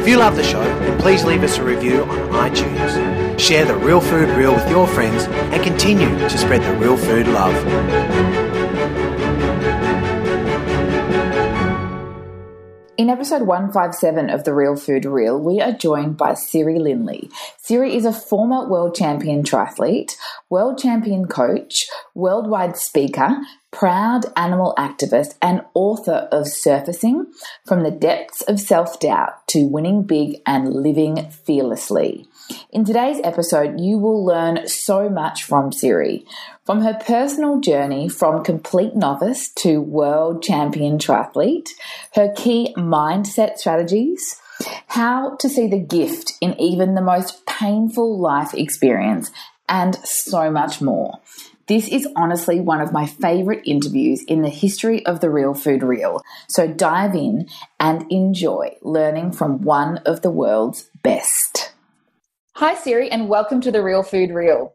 If you love the show, then please leave us a review on iTunes. Share the Real Food Reel with your friends and continue to spread the real food love. In episode 157 of The Real Food Reel, we are joined by Siri Lindley. Siri is a former world champion triathlete, world champion coach, worldwide speaker, proud animal activist, and author of Surfacing From the Depths of Self Doubt to Winning Big and Living Fearlessly. In today's episode, you will learn so much from Siri. From her personal journey from complete novice to world champion triathlete, her key mindset strategies, how to see the gift in even the most painful life experience, and so much more. This is honestly one of my favorite interviews in the history of the Real Food Reel. So dive in and enjoy learning from one of the world's best. Hi, Siri, and welcome to the Real Food Reel.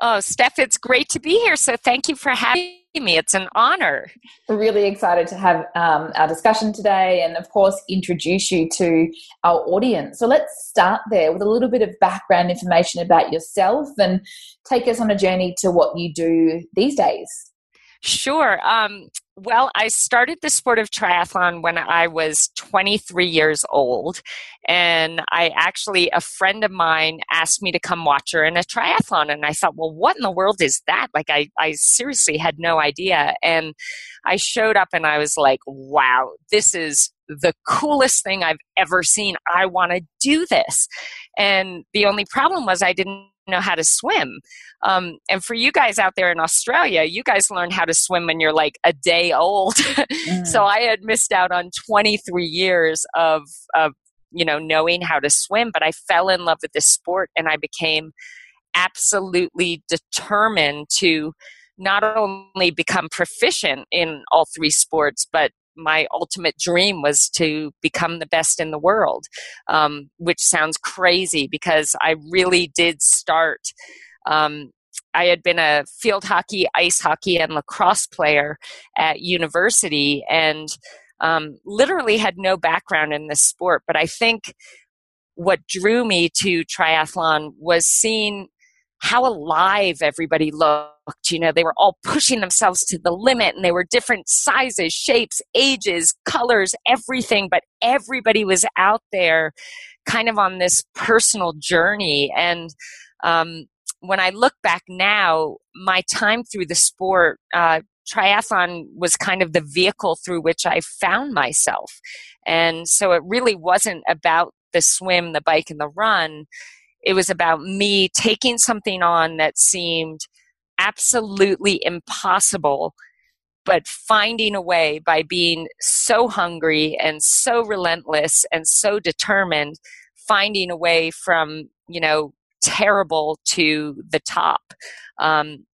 Oh, Steph, it's great to be here. So thank you for having me. It's an honor. Really excited to have um, our discussion today and, of course, introduce you to our audience. So let's start there with a little bit of background information about yourself and take us on a journey to what you do these days. Sure. Um, well, I started the sport of triathlon when I was 23 years old. And I actually, a friend of mine asked me to come watch her in a triathlon. And I thought, well, what in the world is that? Like, I, I seriously had no idea. And I showed up and I was like, wow, this is the coolest thing I've ever seen. I want to do this. And the only problem was I didn't know how to swim. Um, and for you guys out there in Australia, you guys learn how to swim when you're like a day old. mm. So I had missed out on 23 years of, of, you know, knowing how to swim, but I fell in love with the sport and I became absolutely determined to not only become proficient in all three sports, but my ultimate dream was to become the best in the world, um, which sounds crazy because I really did start. Um, I had been a field hockey, ice hockey, and lacrosse player at university and um, literally had no background in this sport. But I think what drew me to triathlon was seeing how alive everybody looked. You know, they were all pushing themselves to the limit and they were different sizes, shapes, ages, colors, everything, but everybody was out there kind of on this personal journey. And um, when I look back now, my time through the sport, uh, triathlon was kind of the vehicle through which I found myself. And so it really wasn't about the swim, the bike, and the run it was about me taking something on that seemed absolutely impossible, but finding a way by being so hungry and so relentless and so determined, finding a way from, you know, terrible to the top. Um,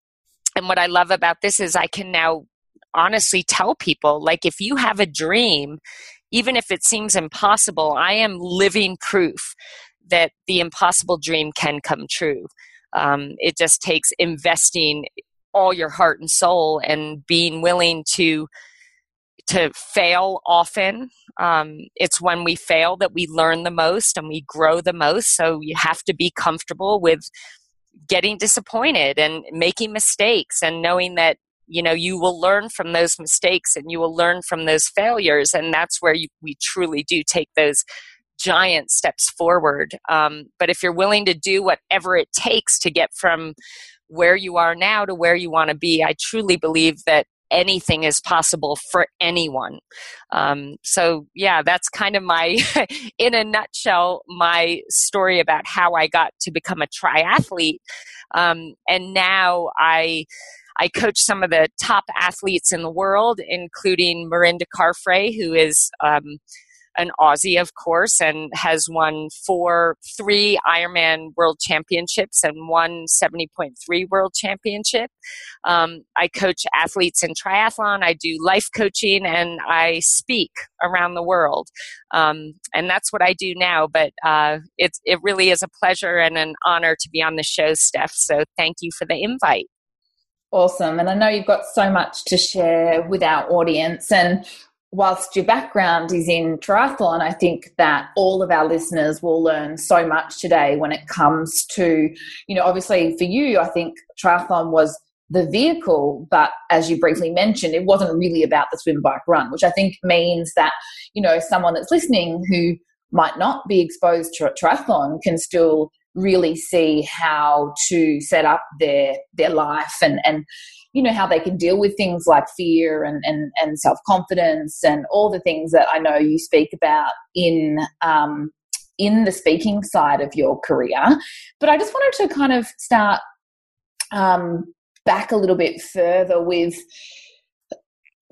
and what I love about this is I can now honestly tell people like, if you have a dream, even if it seems impossible, I am living proof that the impossible dream can come true. Um, it just takes investing all your heart and soul and being willing to to fail often. Um, it's when we fail that we learn the most and we grow the most. So you have to be comfortable with getting disappointed and making mistakes and knowing that you know you will learn from those mistakes and you will learn from those failures and that's where you, we truly do take those giant steps forward. Um, but if you're willing to do whatever it takes to get from where you are now to where you want to be, I truly believe that anything is possible for anyone. Um, so, yeah, that's kind of my, in a nutshell, my story about how I got to become a triathlete. Um, and now I, I coach some of the top athletes in the world, including Mirinda Carfrae, who is um, an Aussie, of course, and has won four, three Ironman World Championships and one 70.3 World Championship. Um, I coach athletes in triathlon. I do life coaching, and I speak around the world. Um, and that's what I do now. But uh, it it really is a pleasure and an honor to be on the show, Steph. So thank you for the invite. Awesome. And I know you've got so much to share with our audience. And whilst your background is in triathlon, I think that all of our listeners will learn so much today when it comes to, you know, obviously for you, I think triathlon was the vehicle, but as you briefly mentioned, it wasn't really about the swim, bike, run, which I think means that, you know, someone that's listening who might not be exposed to triathlon can still really see how to set up their their life and and you know how they can deal with things like fear and and, and self confidence and all the things that I know you speak about in um, in the speaking side of your career. But I just wanted to kind of start um, back a little bit further with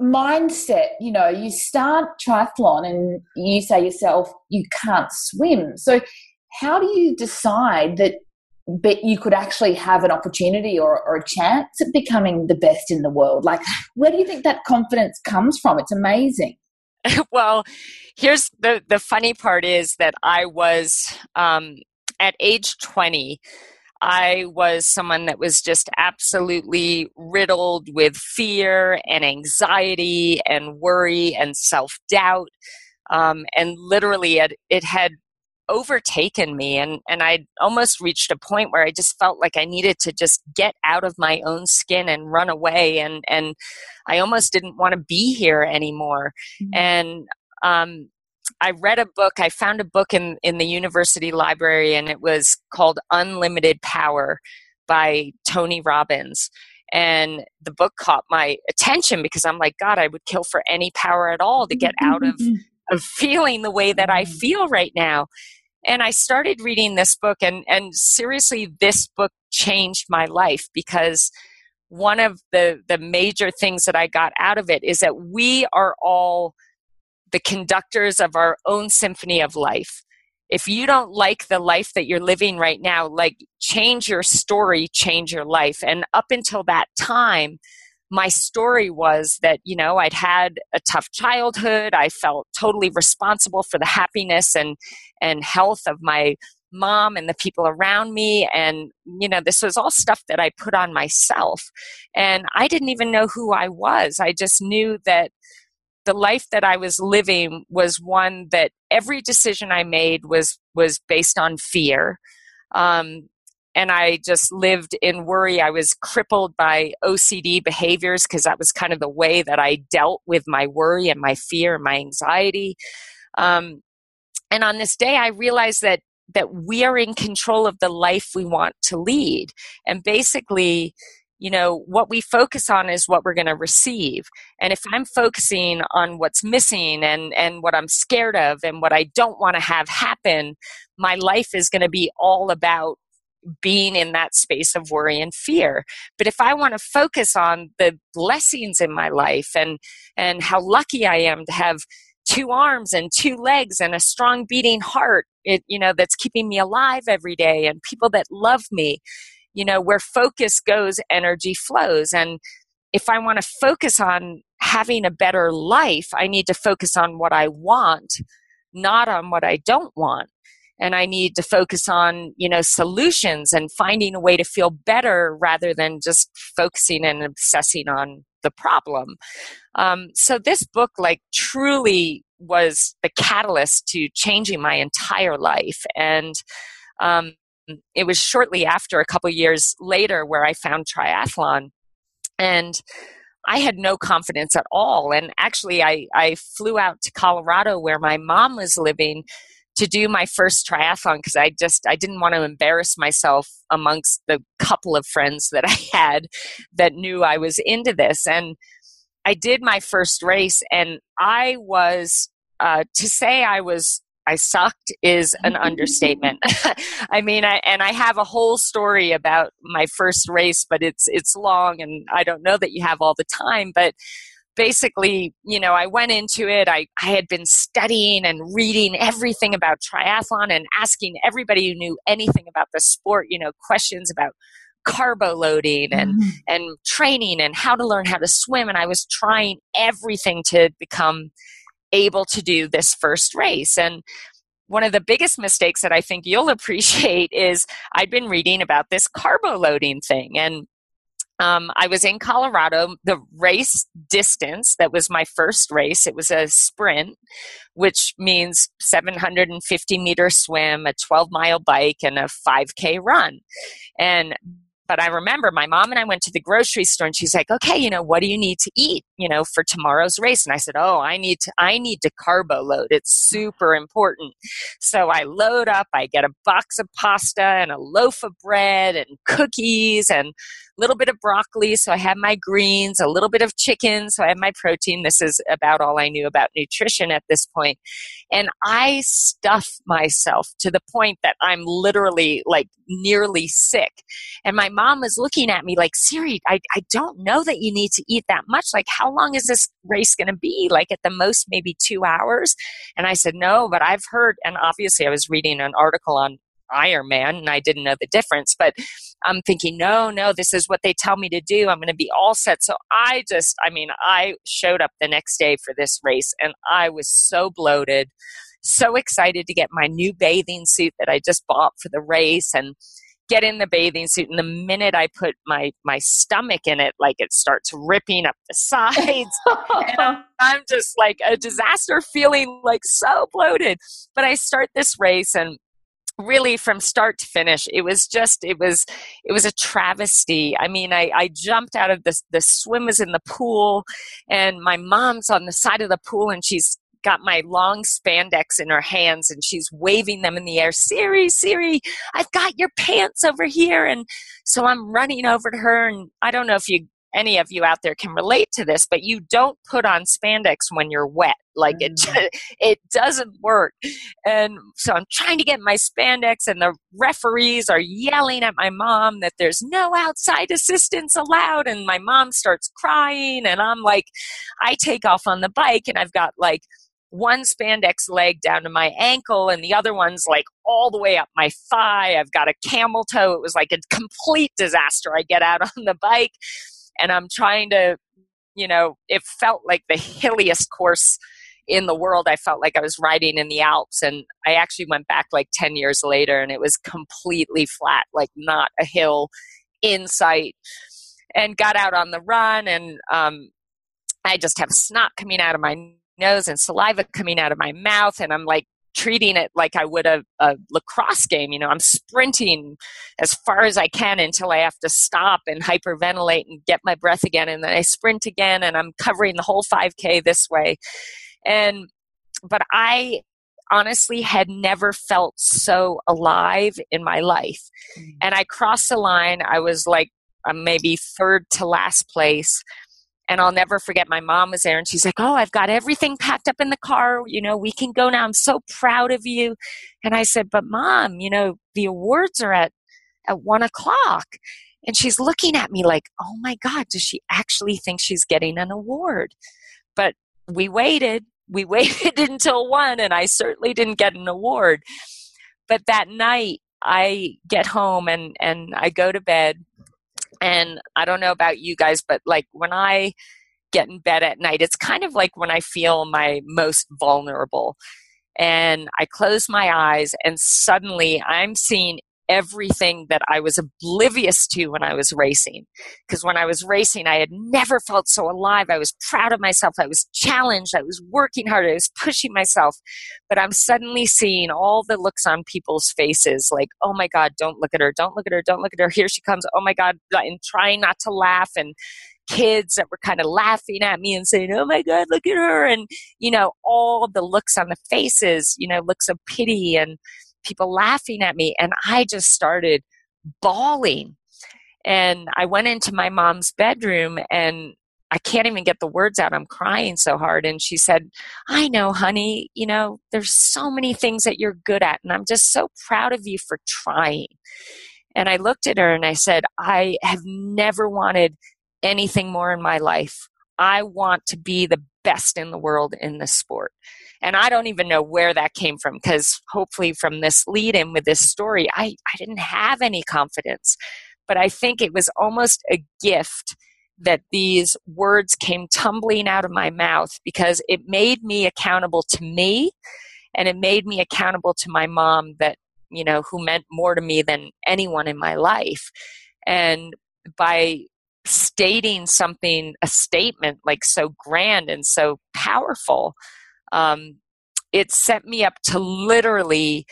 mindset you know you start triathlon and you say yourself you can't swim so how do you decide that but you could actually have an opportunity or, or, a chance at becoming the best in the world? Like where do you think that confidence comes from? It's amazing. Well here's the the funny part is that i was um, at age 20 i was someone that was just absolutely riddled with fear and anxiety and worry and self-doubt um, and literally it, it had overtaken me and and I almost reached a point where I just felt like I needed to just get out of my own skin and run away and and I almost didn't want to be here anymore mm-hmm. and um I read a book I found a book in in the university library and it was called Unlimited Power by Tony Robbins and the book caught my attention because I'm like god I would kill for any power at all to get out of of feeling the way that I mm-hmm. feel right now and I started reading this book, and, and seriously, this book changed my life because one of the, the major things that I got out of it is that we are all the conductors of our own symphony of life. If you don't like the life that you're living right now, like change your story, change your life. And up until that time, my story was that, you know, I'd had a tough childhood. I felt totally responsible for the happiness and, and health of my mom and the people around me. And, you know, this was all stuff that I put on myself. And I didn't even know who I was. I just knew that the life that I was living was one that every decision I made was was based on fear. Um, and I just lived in worry. I was crippled by OCD behaviors because that was kind of the way that I dealt with my worry and my fear and my anxiety. Um, and on this day, I realized that that we are in control of the life we want to lead, and basically. You know, what we focus on is what we're going to receive. And if I'm focusing on what's missing and, and what I'm scared of and what I don't want to have happen, my life is going to be all about being in that space of worry and fear. But if I want to focus on the blessings in my life and and how lucky I am to have two arms and two legs and a strong beating heart, it you know that's keeping me alive every day and people that love me, you know, where focus goes, energy flows and if I want to focus on having a better life, I need to focus on what I want, not on what I don't want and I need to focus on, you know, solutions and finding a way to feel better rather than just focusing and obsessing on the problem. Um, so this book, like, truly was the catalyst to changing my entire life. And um, it was shortly after, a couple years later, where I found triathlon. And I had no confidence at all. And actually, I, I flew out to Colorado where my mom was living to do my first triathlon because I just I didn't want to embarrass myself amongst the couple of friends that I had that knew I was into this and I did my first race and I was uh, to say I was I sucked is an understatement. I mean, I, and I have a whole story about my first race, but it's it's long, and I don't know that you have all the time. But basically, you know, I went into it. I, I had been studying and reading everything about triathlon and asking everybody who knew anything about the sport, you know, questions about carbo loading and mm-hmm. and training and how to learn how to swim and I was trying everything to become able to do this first race and one of the biggest mistakes that I think you'll appreciate is I'd been reading about this carbo loading thing and um, I was in Colorado. The race distance that was my first race, it was a sprint, which means 750 meter swim, a 12 mile bike, and a 5K run. And but I remember my mom and I went to the grocery store and she's like, okay, you know, what do you need to eat, you know, for tomorrow's race? And I said, oh, I need to, I need to carbo load. It's super important. So I load up, I get a box of pasta and a loaf of bread and cookies and a little bit of broccoli, so I had my greens, a little bit of chicken, so I had my protein. This is about all I knew about nutrition at this point. And I stuff myself to the point that I'm literally like nearly sick. And my mom was looking at me like, Siri, I, I don't know that you need to eat that much. Like, how long is this race going to be? Like, at the most, maybe two hours? And I said, no, but I've heard, and obviously I was reading an article on Ironman and I didn't know the difference. But I'm thinking, no, no, this is what they tell me to do. I'm going to be all set. So I just, I mean, I showed up the next day for this race and I was so bloated, so excited to get my new bathing suit that I just bought for the race and get in the bathing suit and the minute i put my my stomach in it like it starts ripping up the sides. And i'm just like a disaster feeling like so bloated. But i start this race and really from start to finish it was just it was it was a travesty. I mean i i jumped out of the the swim was in the pool and my mom's on the side of the pool and she's got my long spandex in her hands and she's waving them in the air siri siri i've got your pants over here and so i'm running over to her and i don't know if you any of you out there can relate to this, but you don't put on spandex when you're wet. Like it, mm. it doesn't work. And so I'm trying to get my spandex, and the referees are yelling at my mom that there's no outside assistance allowed. And my mom starts crying, and I'm like, I take off on the bike, and I've got like one spandex leg down to my ankle and the other one's like all the way up my thigh. I've got a camel toe. It was like a complete disaster. I get out on the bike and I'm trying to, you know, it felt like the hilliest course in the world. I felt like I was riding in the Alps, and I actually went back like 10 years later, and it was completely flat, like not a hill in sight. And got out on the run, and um, I just have snot coming out of my nose and saliva coming out of my mouth, and I'm like treating it like I would a, a, lacrosse game. You know, I'm sprinting as far as I can until I have to stop and hyperventilate and get my breath again. And then I sprint again and I'm covering the whole 5K this way. And, but I honestly had never felt so alive in my life. Mm-hmm. And I crossed the line. I was like, maybe third to last place and I'll never forget my mom was there and she's like, Oh, I've got everything packed up in the car. You know, we can go now. I'm so proud of you. And I said, But mom, you know, the awards are at, at one o'clock. And she's looking at me like, Oh my God, does she actually think she's getting an award? But we waited. We waited until one, and I certainly didn't get an award. But that night, I get home and, and I go to bed and I don't know about you guys, but like when I get in bed at night, it's kind of like when I feel my most vulnerable. And I close my eyes, and suddenly I'm seeing everything that I was oblivious to when I was racing. Because when I was racing, I had never felt so alive. I was proud of myself. I was challenged. I was working hard. I was pushing myself. But I'm suddenly seeing all the looks on people's faces like, oh my God, don't look at her. Don't look at her. Don't look at her. Here she comes. Oh my God. And trying not to laugh and kids that were kind of laughing at me and saying, Oh my God, look at her. And, you know, all the looks on the faces, you know, looks of pity and people laughing at me. And I just started bawling. And I went into my mom's bedroom and I can't even get the words out. I'm crying so hard. And she said, I know, honey, you know, there's so many things that you're good at. And I'm just so proud of you for trying. And I looked at her and I said, I have never wanted anything more in my life. I want to be the best in the world in this sport. And I don't even know where that came from because hopefully, from this lead in with this story, I, I didn't have any confidence. But I think it was almost a gift that these words came tumbling out of my mouth because it made me accountable to me and it made me accountable to my mom that you know who meant more to me than anyone in my life and by stating something a statement like so grand and so powerful um, it set me up to literally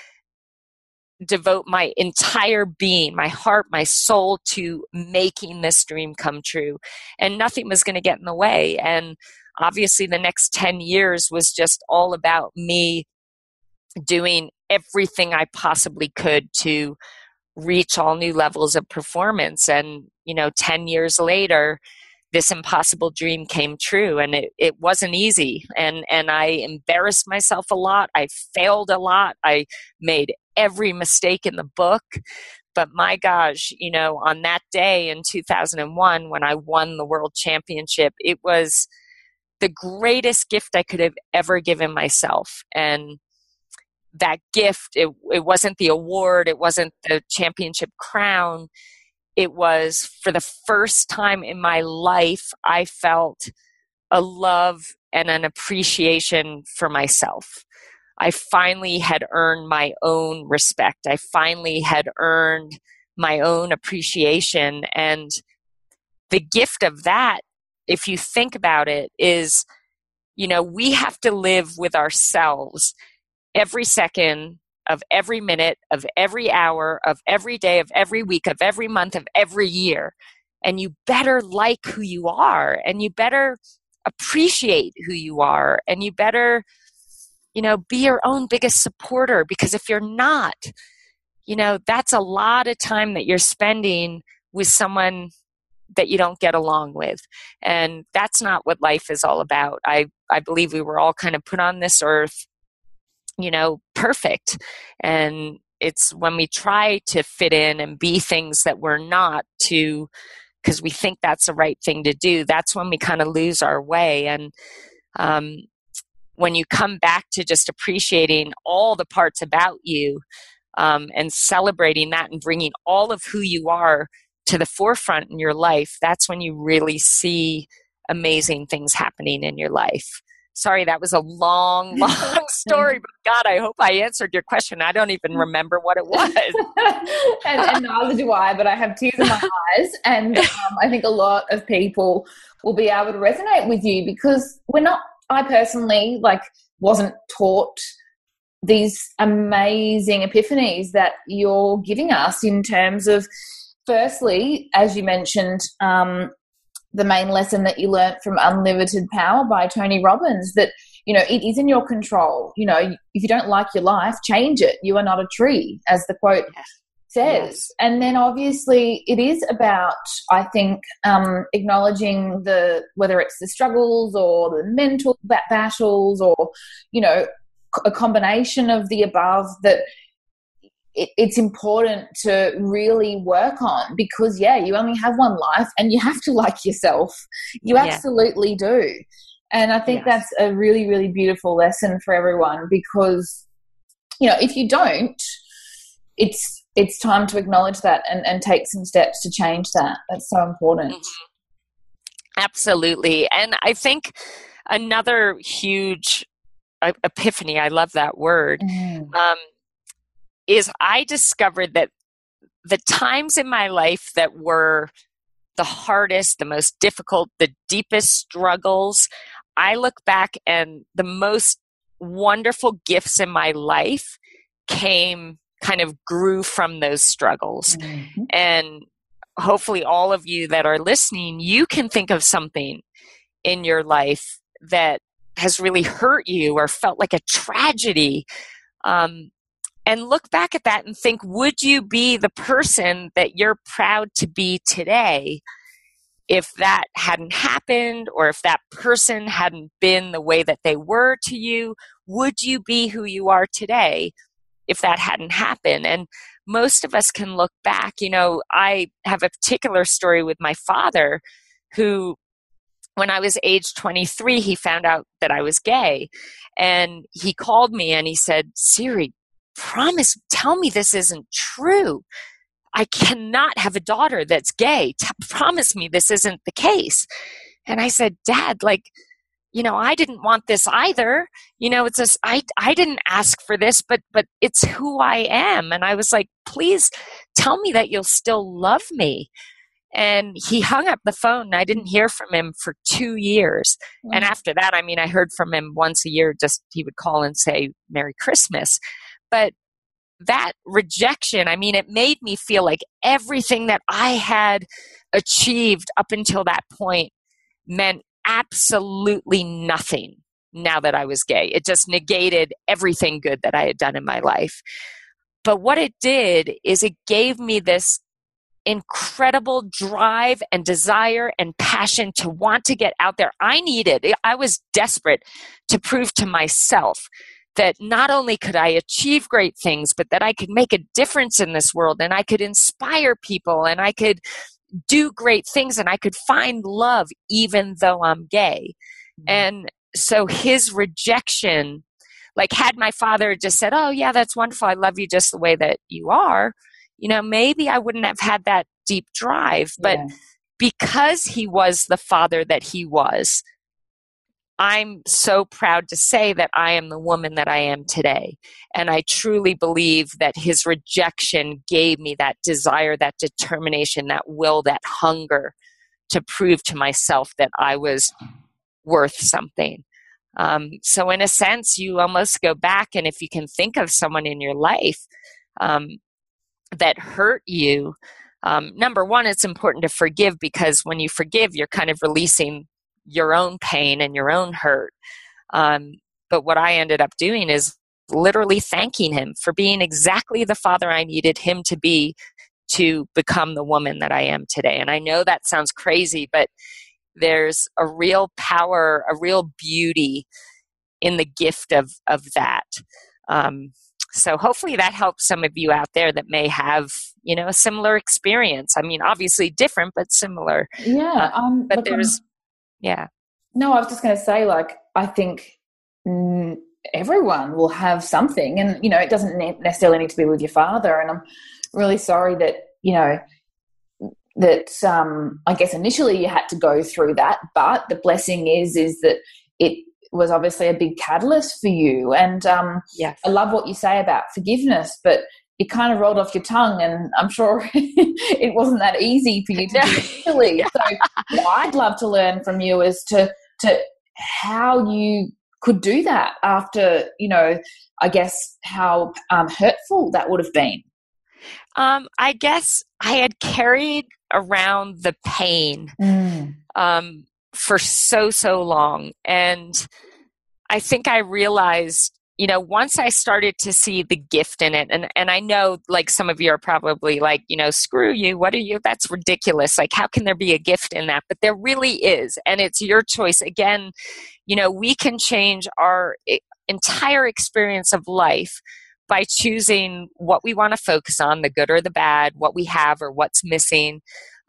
devote my entire being, my heart, my soul to making this dream come true. And nothing was going to get in the way. And obviously, the next 10 years was just all about me doing everything I possibly could to reach all new levels of performance. And, you know, 10 years later, this impossible dream came true and it, it wasn't easy. And and i embarrassed myself a lot. I failed a lot. I made every mistake in the book. But my gosh you know on that day in 2001 when i won the world championship it was the greatest gift i could have ever given myself. And that gift it, it wasn't the award it wasn't the championship crown it was for the first time in my life, I felt a love and an appreciation for myself. I finally had earned my own respect. I finally had earned my own appreciation. And the gift of that, if you think about it, is you know, we have to live with ourselves every second of every minute, of every hour, of every day, of every week, of every month, of every year. And you better like who you are and you better appreciate who you are and you better, you know, be your own biggest supporter because if you're not, you know, that's a lot of time that you're spending with someone that you don't get along with. And that's not what life is all about. I, I believe we were all kind of put on this earth you know, perfect. And it's when we try to fit in and be things that we're not to because we think that's the right thing to do that's when we kind of lose our way and um, when you come back to just appreciating all the parts about you um, and celebrating that and bringing all of who you are to the forefront in your life that's when you really see amazing things happening in your life Sorry, that was a long, long story, but God, I hope I answered your question. I don't even remember what it was. and, and, neither do I, but I have tears in my eyes. And um, I think a lot of people will be able to resonate with you because we're not, I personally, like, wasn't taught these amazing epiphanies that you're giving us in terms of firstly as you mentioned um, the main lesson that you learned from Unlimited Power by Tony Robbins that, you know, it is in your control. You know, if you don't like your life, change it. You are not a tree, as the quote says. Yes. And then obviously it is about, I think, um, acknowledging the, whether it's the struggles or the mental battles or, you know, a combination of the above that it, it's important to really work on because yeah you only have one life and you have to like yourself you yeah. absolutely do and i think yes. that's a really really beautiful lesson for everyone because you know if you don't it's it's time to acknowledge that and, and take some steps to change that that's so important mm-hmm. absolutely and i think another huge epiphany i love that word mm. um, is I discovered that the times in my life that were the hardest, the most difficult, the deepest struggles, I look back and the most wonderful gifts in my life came kind of grew from those struggles. Mm-hmm. And hopefully, all of you that are listening, you can think of something in your life that has really hurt you or felt like a tragedy. Um, and look back at that and think would you be the person that you're proud to be today if that hadn't happened or if that person hadn't been the way that they were to you? Would you be who you are today if that hadn't happened? And most of us can look back. You know i have a particular story with my father who when I was age 23, he found out that I was gay. And he called me and he said, Siri, promise, tell me this isn't true. I cannot have a daughter that's gay. T- promise me this isn't the case. And I said, Dad, like, you know, I didn't want this either. You know, it's just I I didn't ask for this, but but it's who I am. And I was like, please tell me that you'll still love me. And he hung up the phone and I didn't hear from him for two years. Mm-hmm. And after that, I mean, I heard from him once a year, just he would call and say, Merry Christmas. But that rejection, I mean, it made me feel like everything that I had achieved up until that point meant absolutely nothing now that I was gay. It just negated everything good that I had done in my life. But what it did is it gave me this incredible drive and desire and passion to want to get out there. I needed, I was desperate to prove to myself that not only could I achieve great things, but that I could make a difference in this world and I could inspire people and I could do great things and I could find love even though I'm gay. Mm-hmm. And so his rejection, like, had my father just said, Oh, yeah, that's wonderful. I love you just the way that you are, you know, maybe I wouldn't have had that deep drive. But yeah. because he was the father that he was, I'm so proud to say that I am the woman that I am today. And I truly believe that his rejection gave me that desire, that determination, that will, that hunger to prove to myself that I was worth something. Um, so, in a sense, you almost go back, and if you can think of someone in your life um, that hurt you, um, number one, it's important to forgive because when you forgive, you're kind of releasing your own pain and your own hurt. Um, but what I ended up doing is literally thanking him for being exactly the father I needed him to be to become the woman that I am today. And I know that sounds crazy, but there's a real power, a real beauty in the gift of, of that. Um, so hopefully that helps some of you out there that may have you know a similar experience i mean obviously different but similar yeah uh, um, but there's yeah. No, I was just going to say, like, I think mm, everyone will have something, and you know, it doesn't necessarily need to be with your father. And I'm really sorry that you know that um, I guess initially you had to go through that, but the blessing is is that it was obviously a big catalyst for you. And um, yeah, I love what you say about forgiveness, but it kind of rolled off your tongue, and I'm sure it wasn't that easy for you to do yeah. So, what I'd love to learn from you is to to how you could do that after you know, I guess how um, hurtful that would have been. Um, I guess I had carried around the pain mm. um, for so so long, and I think I realized you know, once I started to see the gift in it, and, and I know like some of you are probably like, you know, screw you, what are you? That's ridiculous. Like, how can there be a gift in that? But there really is. And it's your choice. Again, you know, we can change our entire experience of life by choosing what we want to focus on the good or the bad, what we have or what's missing.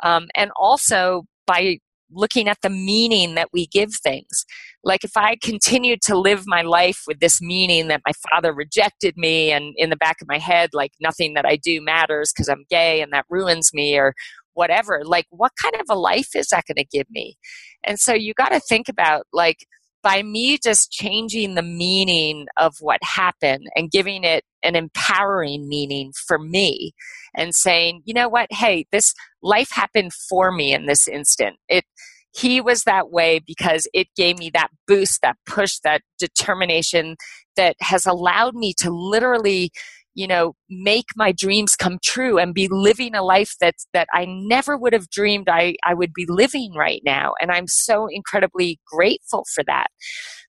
Um, and also by looking at the meaning that we give things. Like if I continued to live my life with this meaning that my father rejected me and in the back of my head, like nothing that I do matters because I'm gay and that ruins me or whatever, like what kind of a life is that going to give me? And so you got to think about like, by me just changing the meaning of what happened and giving it an empowering meaning for me and saying, you know what, hey, this life happened for me in this instant. It he was that way because it gave me that boost, that push, that determination that has allowed me to literally you know make my dreams come true and be living a life that that I never would have dreamed I I would be living right now. And I'm so incredibly grateful for that.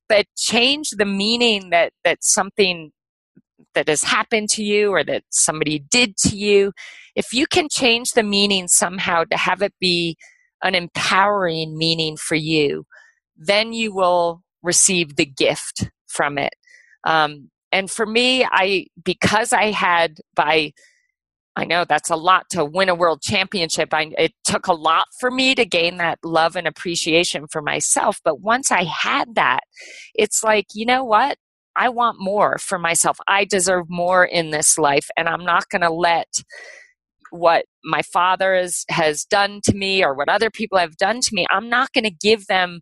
But change the meaning that that something that has happened to you or that somebody did to you. If you can change the meaning somehow to have it be an empowering meaning for you then you will receive the gift from it um, and for me i because i had by I know that's a lot to win a world championship. I, it took a lot for me to gain that love and appreciation for myself. But once I had that, it's like, you know what? I want more for myself. I deserve more in this life, and I'm not going to let what my father has, done to me or what other people have done to me, I'm not going to give them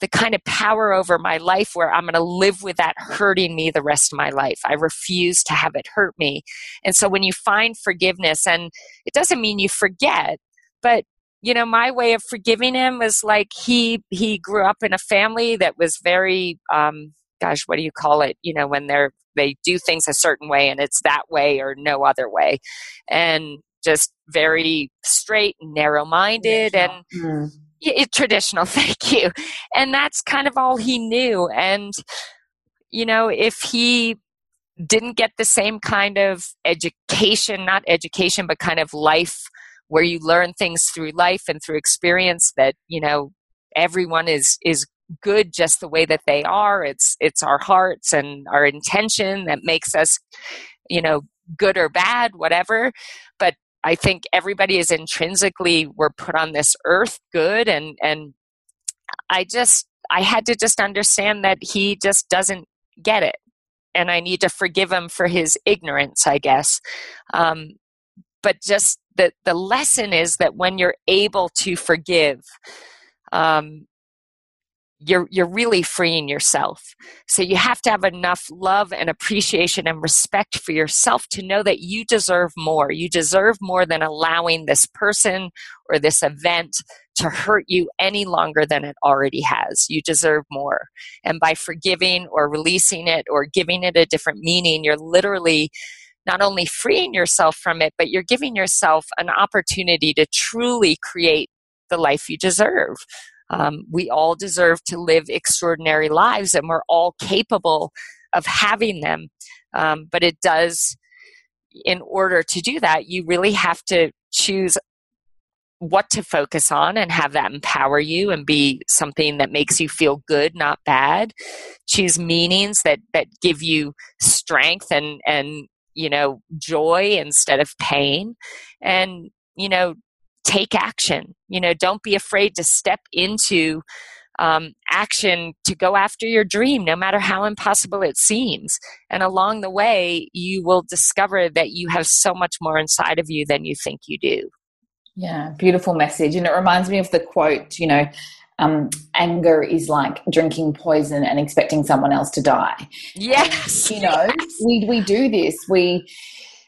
the kind of power over my life where I'm going to live with that hurting me the rest of my life. I refuse to have it hurt me. And so when you find forgiveness, and it doesn't mean you forget, but you know my way of forgiving him was like he he grew up in a family that was very um gosh what do you call it you know when they're they do things a certain way and it's that way or no other way and just very straight and narrow minded and mm. it, traditional thank you. And that's kind of all he knew. And you know if he didn't get the same kind of education not education but kind of life where you learn things through life and through experience that you know everyone is is good just the way that they are. It's it's our hearts and our intention that makes us you know good or bad whatever I think everybody is intrinsically we're put on this earth good and and I just I had to just understand that he just doesn't get it. And I need to forgive him for his ignorance I guess. Um, but just the the lesson is that when you're able to forgive um, you're you're really freeing yourself. So you have to have enough love and appreciation and respect for yourself to know that you deserve more. You deserve more than allowing this person or this event to hurt you any longer than it already has. You deserve more. And by forgiving or releasing it or giving it a different meaning you're literally not only freeing yourself from it but you're giving yourself an opportunity to truly create the life you deserve um, we all deserve to live extraordinary lives and we're all capable of having them. Um, but it does, in order to do that, you really have to choose what to focus on and have that empower you and be something that makes you feel good not bad choose meanings that that give you strength and and you know joy instead of pain and you know take action. You know, don't be afraid to step into um, action to go after your dream, no matter how impossible it seems. And along the way, you will discover that you have so much more inside of you than you think you do. Yeah, beautiful message. And it reminds me of the quote, you know, um, anger is like drinking poison and expecting someone else to die. Yes. And, you know, yes. we, we do this. We,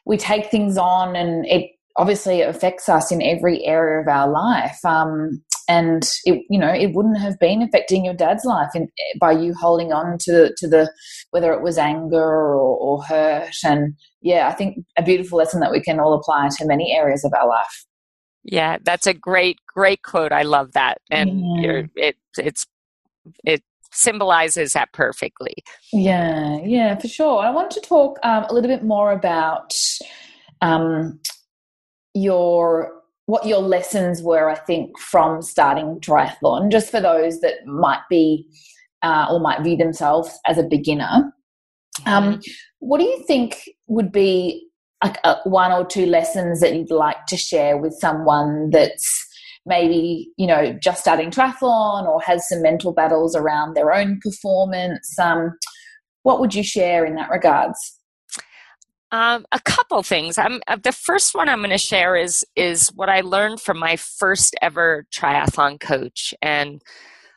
we take things on and it obviously it affects us in every area of our life. Um, and it, you know, it wouldn't have been affecting your dad's life in, by you holding on to to the whether it was anger or, or hurt. And yeah, I think a beautiful lesson that we can all apply to many areas of our life. Yeah, that's a great, great quote. I love that, and yeah. it it's it symbolizes that perfectly. Yeah, yeah, for sure. I want to talk um, a little bit more about um, your what your lessons were, I think, from starting triathlon, just for those that might be uh, or might view themselves as a beginner. Um, what do you think would be like a, one or two lessons that you'd like to share with someone that's maybe you know just starting triathlon or has some mental battles around their own performance? Um, what would you share in that regards? Um, a couple things. I'm, uh, the first one I'm going to share is is what I learned from my first ever triathlon coach, and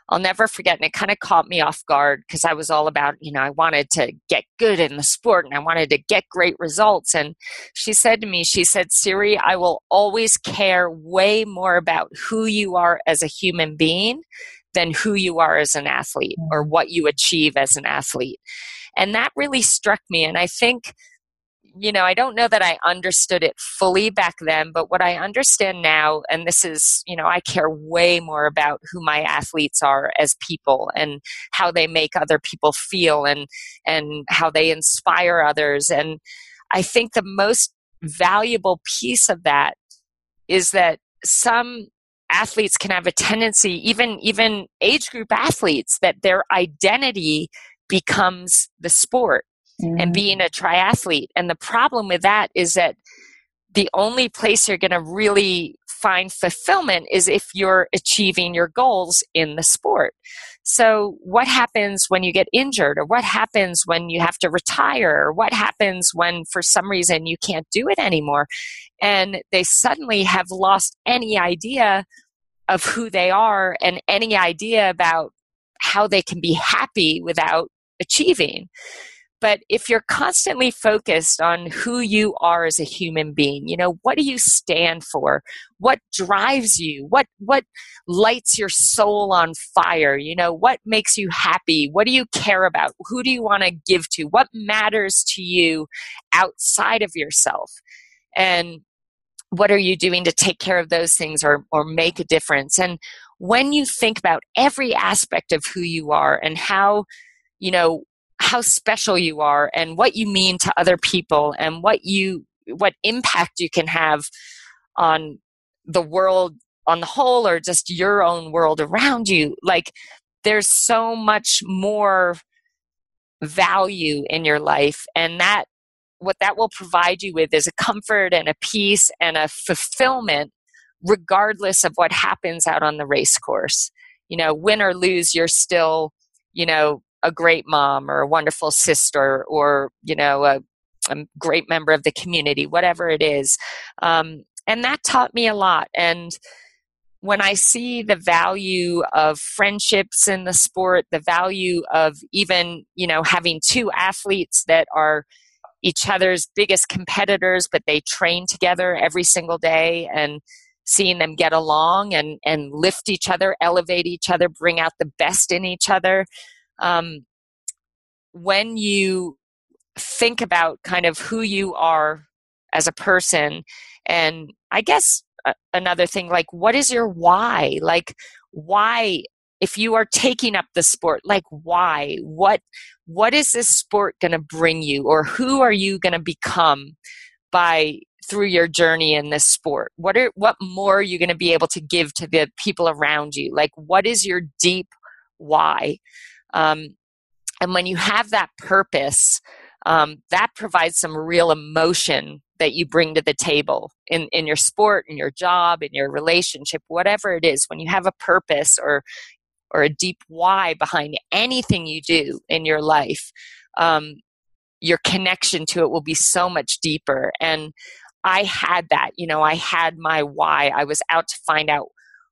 I'll never forget. And it kind of caught me off guard because I was all about, you know, I wanted to get good in the sport and I wanted to get great results. And she said to me, she said, Siri, I will always care way more about who you are as a human being than who you are as an athlete or what you achieve as an athlete. And that really struck me. And I think you know, I don't know that I understood it fully back then, but what I understand now, and this is, you know, I care way more about who my athletes are as people and how they make other people feel and and how they inspire others. And I think the most valuable piece of that is that some athletes can have a tendency, even even age group athletes, that their identity becomes the sport mm-hmm. and being a triathlete. And the problem with that is that the only place you're going to really find fulfillment is if you're achieving your goals in the sport. So, what happens when you get injured, or what happens when you have to retire, or what happens when for some reason you can't do it anymore? And they suddenly have lost any idea of who they are and any idea about how they can be happy without achieving. But if you're constantly focused on who you are as a human being, you know, what do you stand for? What drives you? What what lights your soul on fire? You know, what makes you happy? What do you care about? Who do you want to give to? What matters to you outside of yourself? And what are you doing to take care of those things or or make a difference? And when you think about every aspect of who you are and how you know how special you are and what you mean to other people and what you what impact you can have on the world on the whole or just your own world around you. Like there's so much more value in your life and that what that will provide you with is a comfort and a peace and a fulfillment regardless of what happens out on the race course. You know win or lose you're still you know a great mom or a wonderful sister or you know a, a great member of the community whatever it is. Um, and that taught me a lot. And when I see the value of friendships in the sport, the value of even, you know, having two athletes that are each other's biggest competitors, but they train together every single day and seeing them get along and, and lift each other, elevate each other, bring out the best in each other um, when you think about kind of who you are as a person and i guess uh, another thing like what is your why? Like why if you are taking up the sport like why? What what is this sport going to bring you or who are you going to become by through your journey in this sport? What are what more are you going to be able to give to the people around you? Like what is your deep why um, and when you have that purpose, um, that provides some real emotion that you bring to the table in, in your sport, in your job, in your relationship, whatever it is. When you have a purpose or or a deep why behind anything you do in your life, um, your connection to it will be so much deeper. And I had that, you know, I had my why. I was out to find out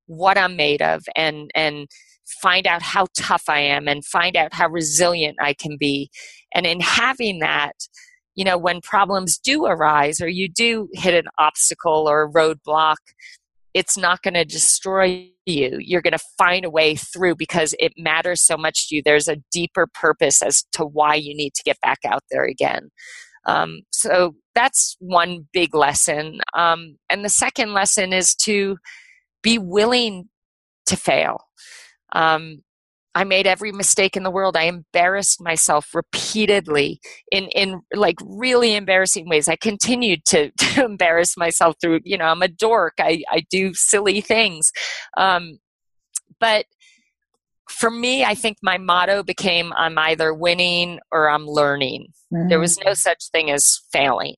what I'm made of and and find out how tough I am and find out how resilient I can be. And in having that, you know, when problems do arise or you do hit an obstacle or a roadblock, it's not going to destroy you. You're going to find a way through because it matters so much to you. There's a deeper purpose as to why you need to get back out there again. Um, so that's one big lesson. Um, and the second lesson is to be willing to fail. Um, I made every mistake in the world. I embarrassed myself repeatedly in, in like really embarrassing ways. I continued to, to embarrass myself through, you know, I'm a dork. I, I do silly things. Um, but for me, I think my motto became I'm either winning or I'm learning. Mm-hmm. There was no such thing as failing.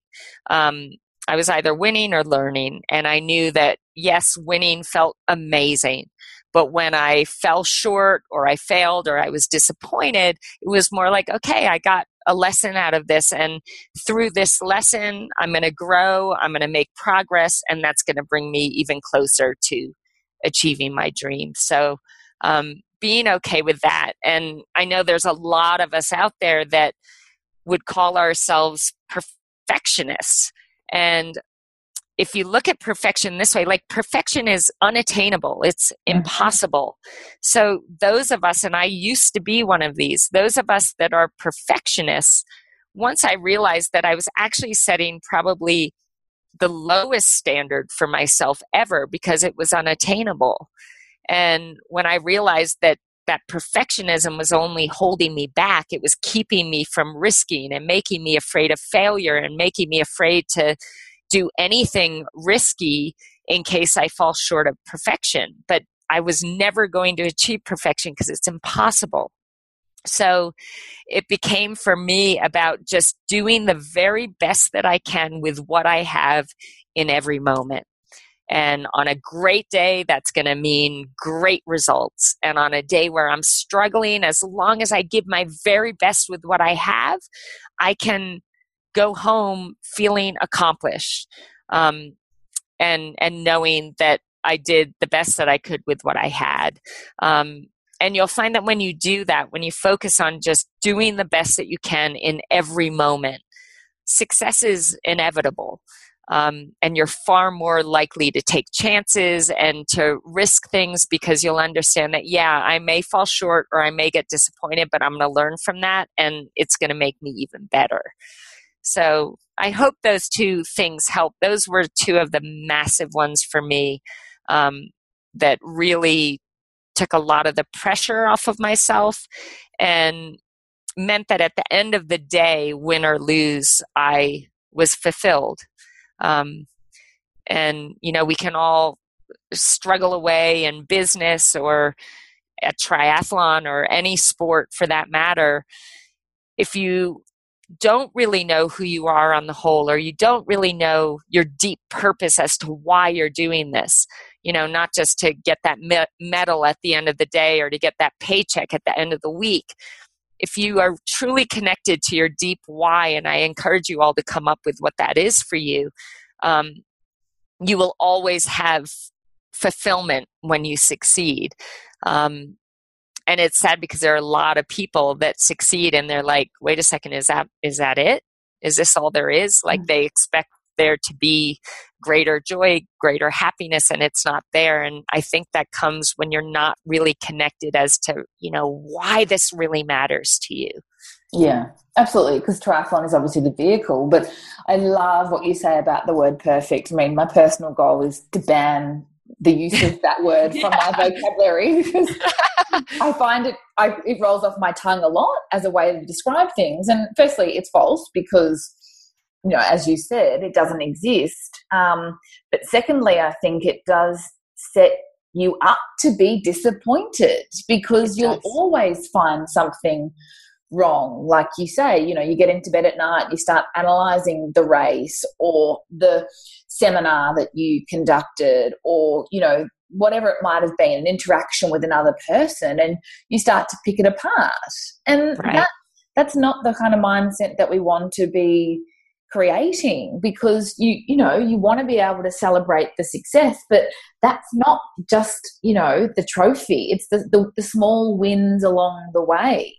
Um, I was either winning or learning. And I knew that, yes, winning felt amazing. But when I fell short or I failed or I was disappointed, it was more like, okay, I got a lesson out of this. And through this lesson, I'm going to grow, I'm going to make progress, and that's going to bring me even closer to achieving my dream. So, um, being okay with that. And I know there's a lot of us out there that would call ourselves perfectionists. And if you look at perfection this way, like perfection is unattainable, it's mm-hmm. impossible. So, those of us, and I used to be one of these, those of us that are perfectionists, once I realized that I was actually setting probably the lowest standard for myself ever because it was unattainable. And when I realized that that perfectionism was only holding me back, it was keeping me from risking and making me afraid of failure and making me afraid to do anything risky in case I fall short of perfection. But I was never going to achieve perfection because it's impossible. So it became for me about just doing the very best that I can with what I have in every moment. And on a great day, that's going to mean great results. And on a day where I'm struggling, as long as I give my very best with what I have, I can go home feeling accomplished um, and and knowing that I did the best that I could with what I had. Um, and you'll find that when you do that, when you focus on just doing the best that you can in every moment, success is inevitable. Um, and you're far more likely to take chances and to risk things because you'll understand that, yeah, I may fall short or I may get disappointed, but I'm going to learn from that and it's going to make me even better. So I hope those two things help. Those were two of the massive ones for me um, that really took a lot of the pressure off of myself and meant that at the end of the day, win or lose, I was fulfilled. Um, and, you know, we can all struggle away in business or at triathlon or any sport for that matter. If you don't really know who you are on the whole, or you don't really know your deep purpose as to why you're doing this, you know, not just to get that medal at the end of the day or to get that paycheck at the end of the week. If you are truly connected to your deep why, and I encourage you all to come up with what that is for you, um, you will always have fulfillment when you succeed. Um, and it's sad because there are a lot of people that succeed and they're like, wait a second, is that is that it? Is this all there is? Like mm. they expect there to be greater joy, greater happiness, and it's not there. And I think that comes when you're not really connected as to, you know, why this really matters to you. Yeah, absolutely. Because triathlon is obviously the vehicle, but I love what you say about the word perfect. I mean, my personal goal is to ban the use of that word from my vocabulary because I find it I, it rolls off my tongue a lot as a way to describe things. And firstly, it's false because you know, as you said, it doesn't exist. Um, but secondly, I think it does set you up to be disappointed because you'll always find something wrong. Like you say, you know, you get into bed at night, you start analyzing the race or the seminar that you conducted or, you know, whatever it might have been, an interaction with another person, and you start to pick it apart. And right. that, that's not the kind of mindset that we want to be creating because you you know you want to be able to celebrate the success but that's not just you know the trophy it's the, the, the small wins along the way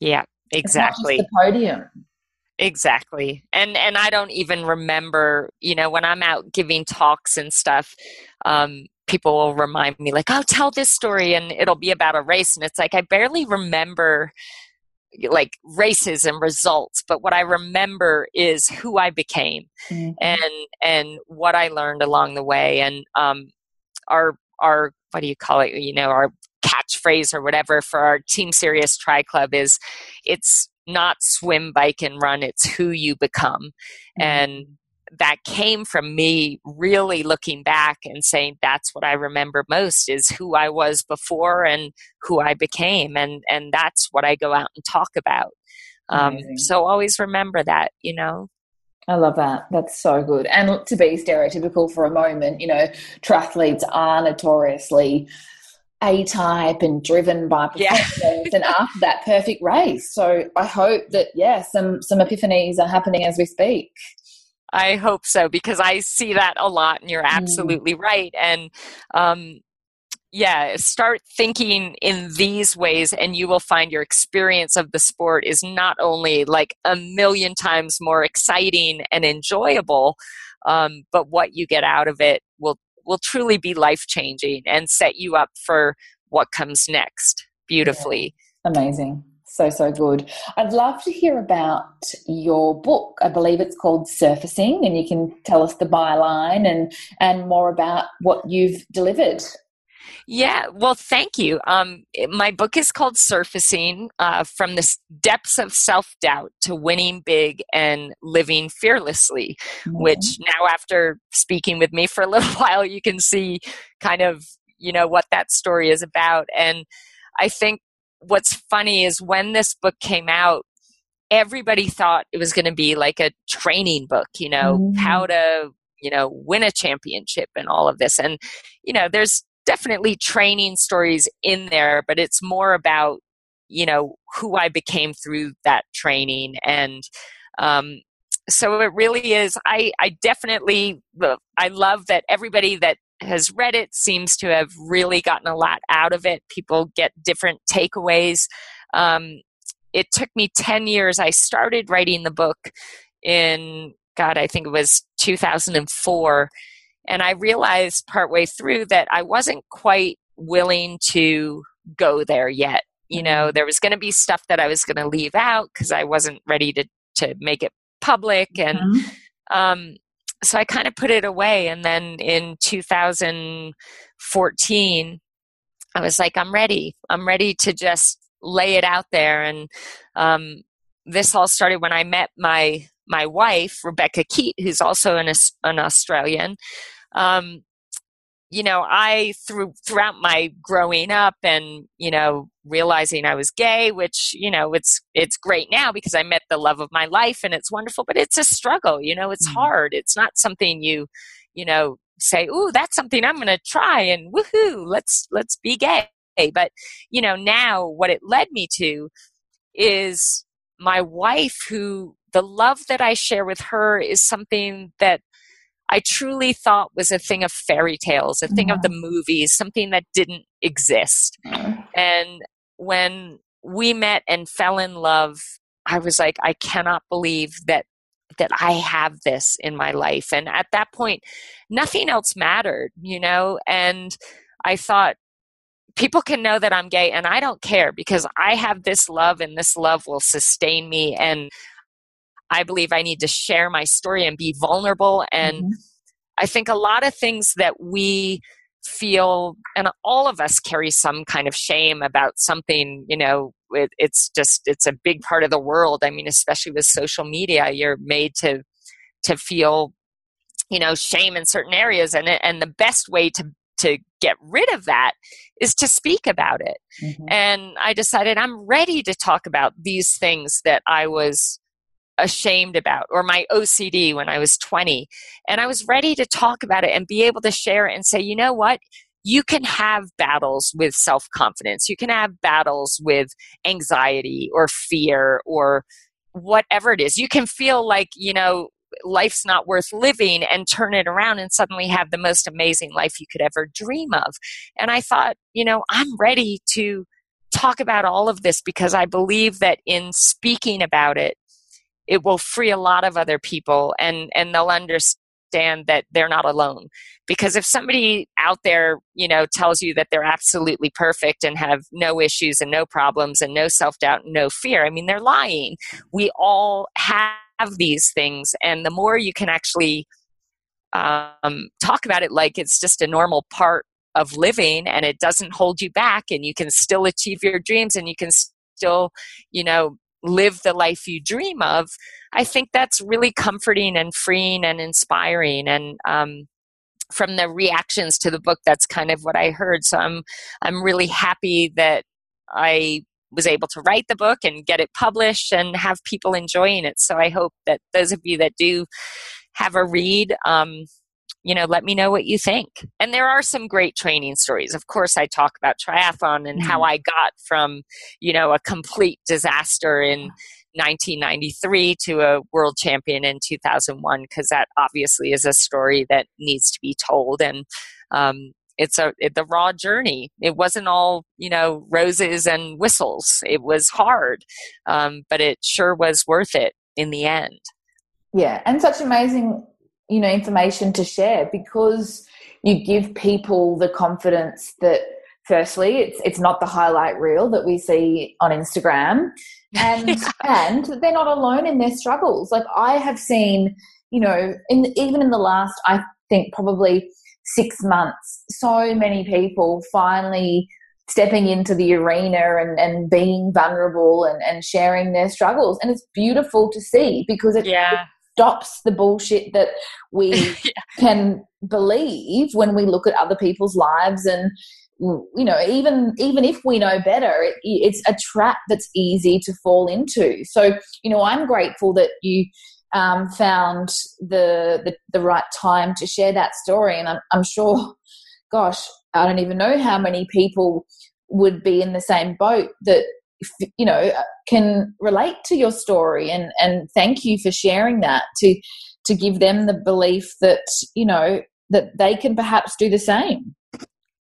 yeah exactly the podium exactly and and i don't even remember you know when i'm out giving talks and stuff um people will remind me like oh tell this story and it'll be about a race and it's like i barely remember like races and results but what i remember is who i became mm-hmm. and and what i learned along the way and um our our what do you call it you know our catchphrase or whatever for our team Sirius tri club is it's not swim bike and run it's who you become mm-hmm. and that came from me really looking back and saying that's what I remember most is who I was before and who I became and and that's what I go out and talk about. Um, so always remember that, you know. I love that. That's so good. And to be stereotypical for a moment, you know, triathletes are notoriously a type and driven by performance yeah. and after that perfect race. So I hope that yeah, some some epiphanies are happening as we speak. I hope so because I see that a lot, and you're mm. absolutely mm. right. And um, yeah, start thinking in these ways, and you will find your experience of the sport is not only like a million times more exciting and enjoyable, um, but what you get out of it will truly be life changing and set you up for what comes next beautifully. Yeah. Amazing. So, so good. I'd love to hear about your book. I believe it's called Surfacing, and you can tell us the byline and, and more about what you've delivered. Yeah, well, thank you. Um, my book is called Surfacing uh, From the Depths of Self Doubt to Winning Big and Living Fearlessly, mm-hmm. which now, after speaking with me for a little while, you can see kind of, you know, what that story is about. And I think what's funny is when this book came out, everybody thought it was going to be like a training book, you know, mm. how to, you know, win a championship and all of this. And, you know, there's definitely training stories in there, but it's more about, you know, who I became through that training. And, um, so it really is. I, I definitely, I love that everybody that has read it seems to have really gotten a lot out of it. People get different takeaways. Um, it took me 10 years. I started writing the book in, God, I think it was 2004. And I realized partway through that I wasn't quite willing to go there yet. You know, mm-hmm. there was going to be stuff that I was going to leave out because I wasn't ready to, to make it public. And mm-hmm. um, so I kind of put it away. And then in 2014, I was like, I'm ready. I'm ready to just lay it out there. And um, this all started when I met my my wife, Rebecca Keat, who's also an, an Australian. Um, you know, I through throughout my growing up and you know realizing I was gay, which you know it's it's great now because I met the love of my life and it's wonderful, but it's a struggle. You know, it's mm-hmm. hard. It's not something you you know say, "Ooh, that's something I'm going to try," and woohoo, let's let's be gay. But you know, now what it led me to is my wife, who the love that I share with her is something that I truly thought was a thing of fairy tales, a thing of the movies, something that didn't exist. Mm-hmm. And when we met and fell in love, I was like, I cannot believe that that I have this in my life. And at that point, nothing else mattered, you know? And I thought, people can know that I'm gay and I don't care because I have this love and this love will sustain me. And I believe I need to share my story and be vulnerable. And mm-hmm. I think a lot of things that we feel, and all of us carry some kind of shame about something, you know, it, it's just, it's a big part of the world. I mean, especially with social media, you're made to, to feel, you know, shame in certain areas. And, and the best way to, to get rid of that is to speak about it. Mm-hmm. And I decided I'm ready to talk about these things that I was ashamed about or my OCD when I was 20. And I was ready to talk about it and be able to share it and say, you know what? You can have battles with self confidence. You can have battles with anxiety or fear or whatever it is. You can feel like, you know, life's not worth living and turn it around and suddenly have the most amazing life you could ever dream of. And I thought, you know, I'm ready to talk about all of this because I believe that in speaking about it, it will free a lot of other people and and they'll understand that they're not alone. Because if somebody out there you know tells you that they're absolutely perfect and have no issues and no problems and no self-doubt and no fear i mean they're lying. We all have these things and the more you can actually um, talk about it like it's just a normal part of living and it doesn't hold you back and you can still achieve your dreams and you can still you know live the life you dream of, I think that's really comforting and freeing and inspiring. And um, from the reactions to the book, that's kind of what I heard. So I'm I'm really happy that I was able to write the book and get it published and have people enjoying it. So I hope that those of you that do have a read, um, you know, let me know what you think. And there are some great training stories. Of course, I talk about triathlon and mm-hmm. how I got from, you know, a complete disaster in 1993 to a world champion in 2001, because that obviously is a story that needs to be told. And, um, it's a it, the raw journey. It wasn't all you know roses and whistles. It was hard, um, but it sure was worth it in the end. Yeah, and such amazing you know information to share because you give people the confidence that firstly it's it's not the highlight reel that we see on Instagram and and they're not alone in their struggles. Like I have seen you know in even in the last I think probably 6 months so many people finally stepping into the arena and, and being vulnerable and, and sharing their struggles. And it's beautiful to see because it, yeah stops the bullshit that we yeah. can believe when we look at other people's lives and you know even even if we know better it, it's a trap that's easy to fall into so you know i'm grateful that you um, found the, the, the right time to share that story and I'm, I'm sure gosh i don't even know how many people would be in the same boat that you know can relate to your story and and thank you for sharing that to to give them the belief that you know that they can perhaps do the same.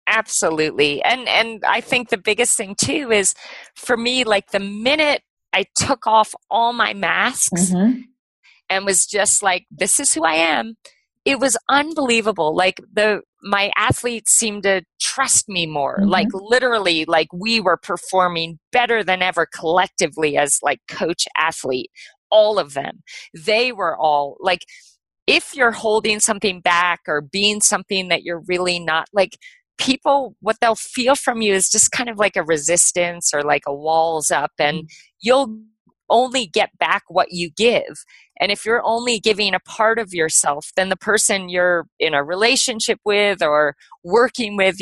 Absolutely. And and i think the biggest thing too is for me like the minute i took off all my masks mm-hmm. and was just like this is who i am it was unbelievable. Like the my athletes seemed to trust me more mm-hmm. like literally like we were performing better than ever collectively as like coach athlete all of them they were all like if you're holding something back or being something that you're really not like people what they'll feel from you is just kind of like a resistance or like a walls up and mm-hmm. you'll only get back what you give and if you're only giving a part of yourself then the person you're in a relationship with or working with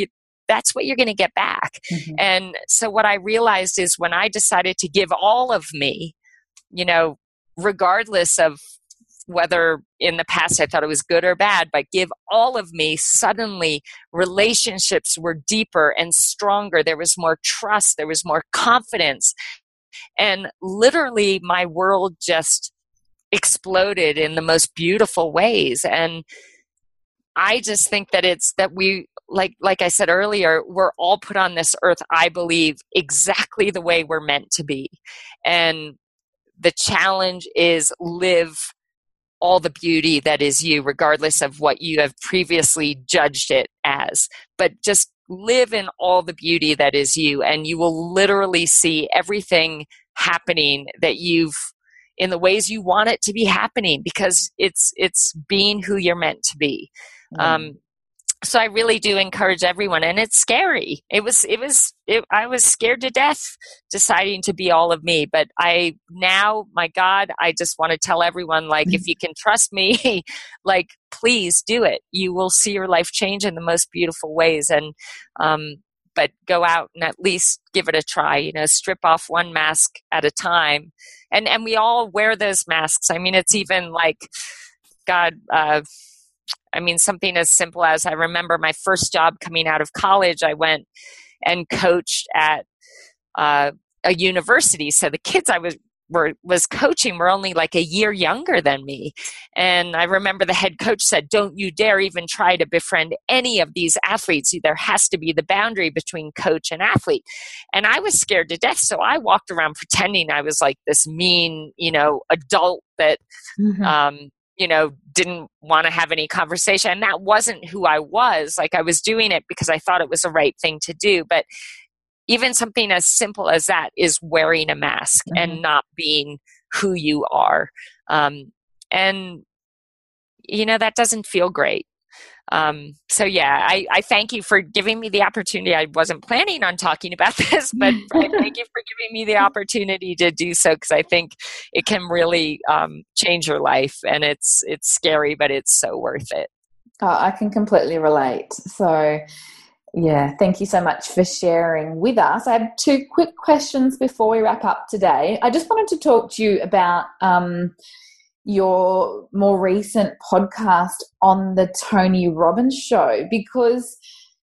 that's what you're going to get back mm-hmm. and so what i realized is when i decided to give all of me you know regardless of whether in the past I thought it was good or bad, but give all of me, suddenly relationships were deeper and stronger. There was more trust, there was more confidence. And literally, my world just exploded in the most beautiful ways. And I just think that it's that we like like I said earlier, we're all put on this earth, I believe, exactly the way we're meant to be. And the challenge is live all the beauty that is you, regardless of what you have previously judged it as. But just live in all the beauty that is you, and you will literally see everything happening that you've in the ways you want it to be happening because it's it's being who you're meant to be. Mm. Um, so I really do encourage everyone, and it's scary. It was, it was, it, I was scared to death deciding to be all of me. But I now, my God, I just want to tell everyone, like, if you can trust me, like, please do it. You will see your life change in the most beautiful ways. And, um, but go out and at least give it a try. You know, strip off one mask at a time, and and we all wear those masks. I mean, it's even like, God. Uh, I mean, something as simple as I remember my first job coming out of college, I went and coached at uh, a university. So the kids I was were, was coaching were only like a year younger than me. And I remember the head coach said, Don't you dare even try to befriend any of these athletes. There has to be the boundary between coach and athlete. And I was scared to death. So I walked around pretending I was like this mean, you know, adult that, mm-hmm. um, you know, didn't want to have any conversation. And that wasn't who I was. Like I was doing it because I thought it was the right thing to do. But even something as simple as that is wearing a mask mm-hmm. and not being who you are. Um, and, you know, that doesn't feel great. Um, so yeah, I, I thank you for giving me the opportunity. I wasn't planning on talking about this, but I thank you for giving me the opportunity to do so because I think it can really um, change your life, and it's it's scary, but it's so worth it. Oh, I can completely relate. So. Yeah, thank you so much for sharing with us. I have two quick questions before we wrap up today. I just wanted to talk to you about um, your more recent podcast on the Tony Robbins show because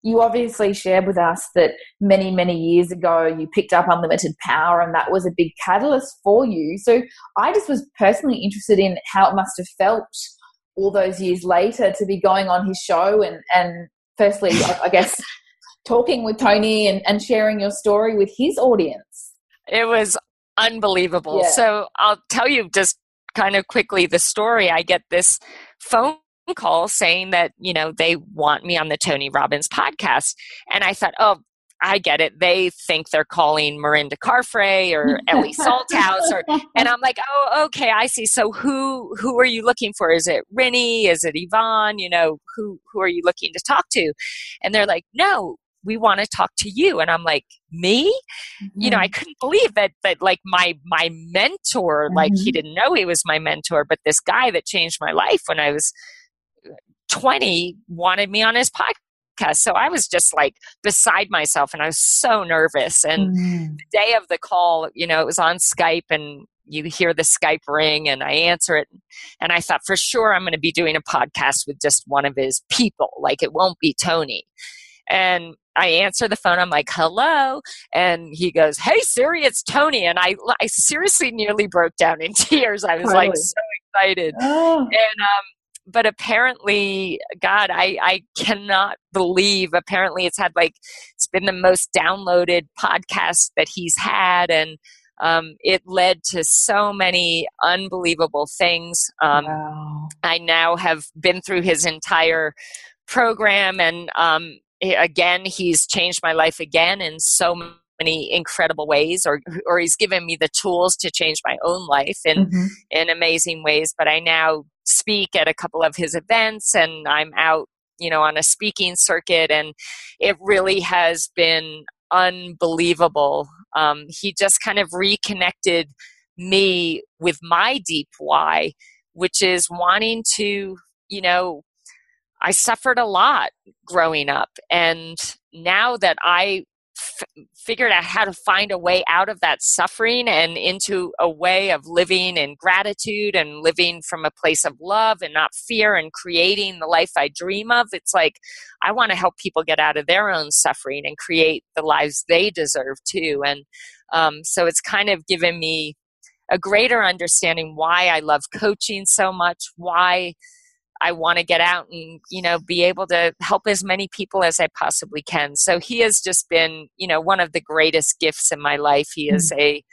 you obviously shared with us that many, many years ago you picked up unlimited power and that was a big catalyst for you. So I just was personally interested in how it must have felt all those years later to be going on his show and, and firstly, I guess, talking with Tony and, and sharing your story with his audience. It was unbelievable. Yeah. So I'll tell you just kind of quickly the story, I get this phone call saying that, you know, they want me on the Tony Robbins podcast. And I thought, oh, I get it. They think they're calling Mirinda Carfrae or Ellie Salthouse, or and I'm like, oh, okay, I see. So who who are you looking for? Is it Rinny? Is it Yvonne? You know, who who are you looking to talk to? And they're like, no, we want to talk to you and i'm like me mm-hmm. you know i mm-hmm. couldn't believe that that like my my mentor mm-hmm. like he mm-hmm. didn't know he was my mentor but this guy that changed my life when i was 20 wanted me on his podcast. So I was just like beside myself and I was so nervous. And mm. the day of the call, you know, it was on Skype and you hear the Skype ring and I answer it. And I thought for sure I'm going to be doing a podcast with just one of his people. Like it won't be Tony. And I answer the phone. I'm like, hello. And he goes, hey, Siri, it's Tony. And I, I seriously nearly broke down in tears. I was like so excited. Oh. And, um, but apparently, God, I, I cannot believe. Apparently, it's had like, it's been the most downloaded podcast that he's had. And, um, it led to so many unbelievable things. Um, wow. I now have been through his entire program, and um, again, he's changed my life again in so many incredible ways, or or he's given me the tools to change my own life in mm-hmm. in amazing ways. But I now speak at a couple of his events, and I'm out you know on a speaking circuit and it really has been unbelievable. Um, he just kind of reconnected me with my deep why, which is wanting to, you know, I suffered a lot growing up. And now that I f- figured out how to find a way out of that suffering and into a way of living in gratitude and living from a place of love and not fear and creating the life I dream of. It's like I want to help people get out of their own suffering and create the lives they deserve too. And um, so it's kind of given me a greater understanding why I love coaching so much, why I want to get out and, you know, be able to help as many people as I possibly can. So he has just been, you know, one of the greatest gifts in my life. He is mm. a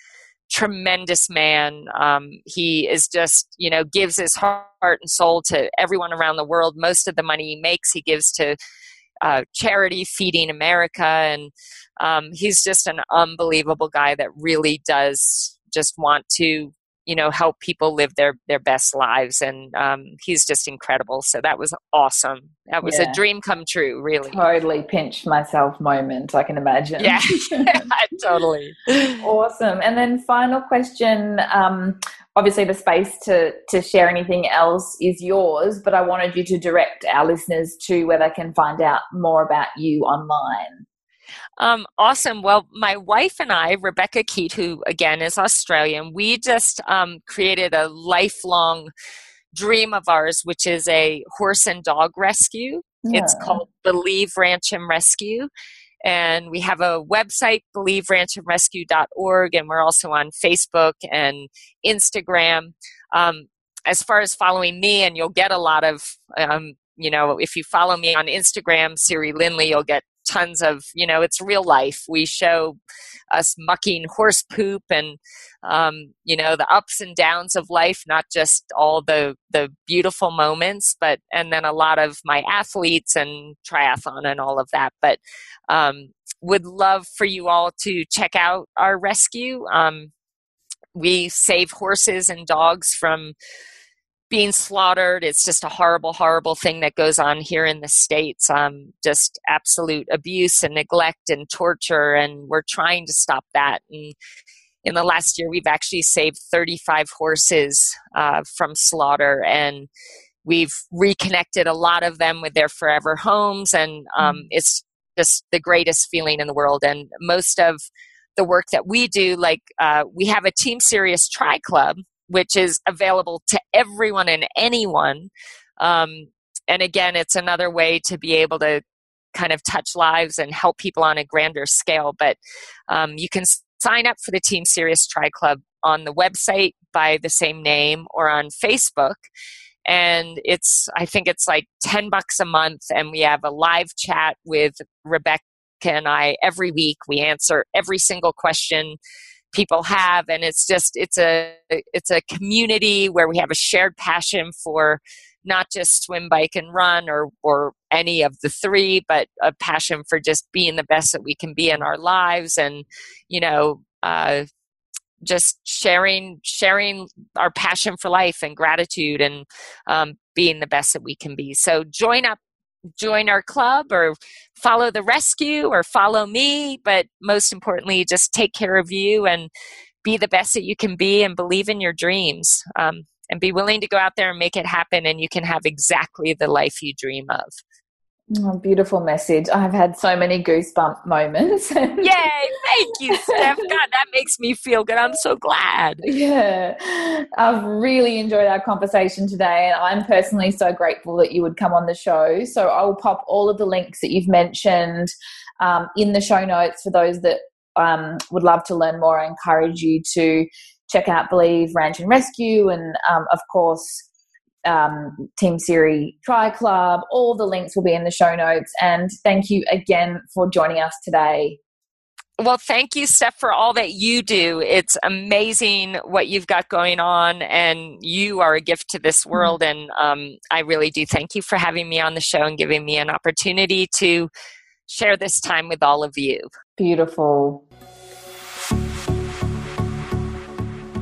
tremendous man. Um, he is just, you know, gives his heart and soul to everyone around the world. Most of the money he makes, he gives to uh, charity, Feeding America. And um, he's just an unbelievable guy that really does just want to you know help people live their their best lives and um, he's just incredible. So that was awesome. That was yeah. a dream come true really. Totally pinch myself moment i can imagine. Yeah. Totally. Awesome. And then final question um, obviously the space to to share anything else is yours but i wanted you to direct our listeners to where they can find out more about you online um, awesome. Well, my wife and I, Rebecca Keat, who again is Australian, we just um, created a lifelong dream of ours, which is a horse and dog rescue. Yeah. It's called Believe Ranch and Rescue. And we have a website, believeranchandrescue.org, and we're also on Facebook and Instagram. Um, as far as following me, and you'll get a lot of um, you know, if you follow me on Instagram, Siri Lindley, you'll get tons of you know it's real life. We show us mucking horse poop and um, you know the ups and downs of life not just all the the beautiful moments but and then a lot of my athletes and triathlon and all of that. But um, would love for you all to check out our rescue. Um, we save horses and dogs from being slaughtered. It's just a horrible, horrible thing that goes on here in the States. Um, just absolute abuse and neglect and torture. And we're trying to stop that. And in the last year, we've actually saved 35 horses uh, from slaughter. And we've reconnected a lot of them with their forever homes. And um, mm. it's just the greatest feeling in the world. And most of the work that we do, like uh, we have a Team Sirius Tri Club which is available to everyone and anyone. Um, and again, it's another way to be able to kind of touch lives and help people on a grander scale. But um, you can sign up for the Team Sirius Tri Club on the website by the same name or on Facebook. And it's, I think it's like 10 bucks a month. And we have a live chat with Rebecca and I every week. We answer every single question people have and it's just it's a it's a community where we have a shared passion for not just swim bike and run or or any of the three but a passion for just being the best that we can be in our lives and you know uh, just sharing sharing our passion for life and gratitude and um, being the best that we can be. So join up join our club or follow the rescue or follow me, but most importantly, just take care of you and be the best that you can be and believe in your dreams um, and be willing to go out there and make it happen, and you can have exactly the life you dream of. Oh, beautiful message. I've had so many goosebump moments. Yay! Thank you, Steph. God, that makes me feel good. I'm so glad. Yeah. I've really enjoyed our conversation today, and I'm personally so grateful that you would come on the show. So I'll pop all of the links that you've mentioned um, in the show notes for those that um, would love to learn more. I encourage you to check out Believe Ranch and Rescue, and um, of course, um, Team Siri Tri Club. All the links will be in the show notes. And thank you again for joining us today. Well, thank you, Steph, for all that you do. It's amazing what you've got going on, and you are a gift to this mm-hmm. world. And um, I really do thank you for having me on the show and giving me an opportunity to share this time with all of you. Beautiful.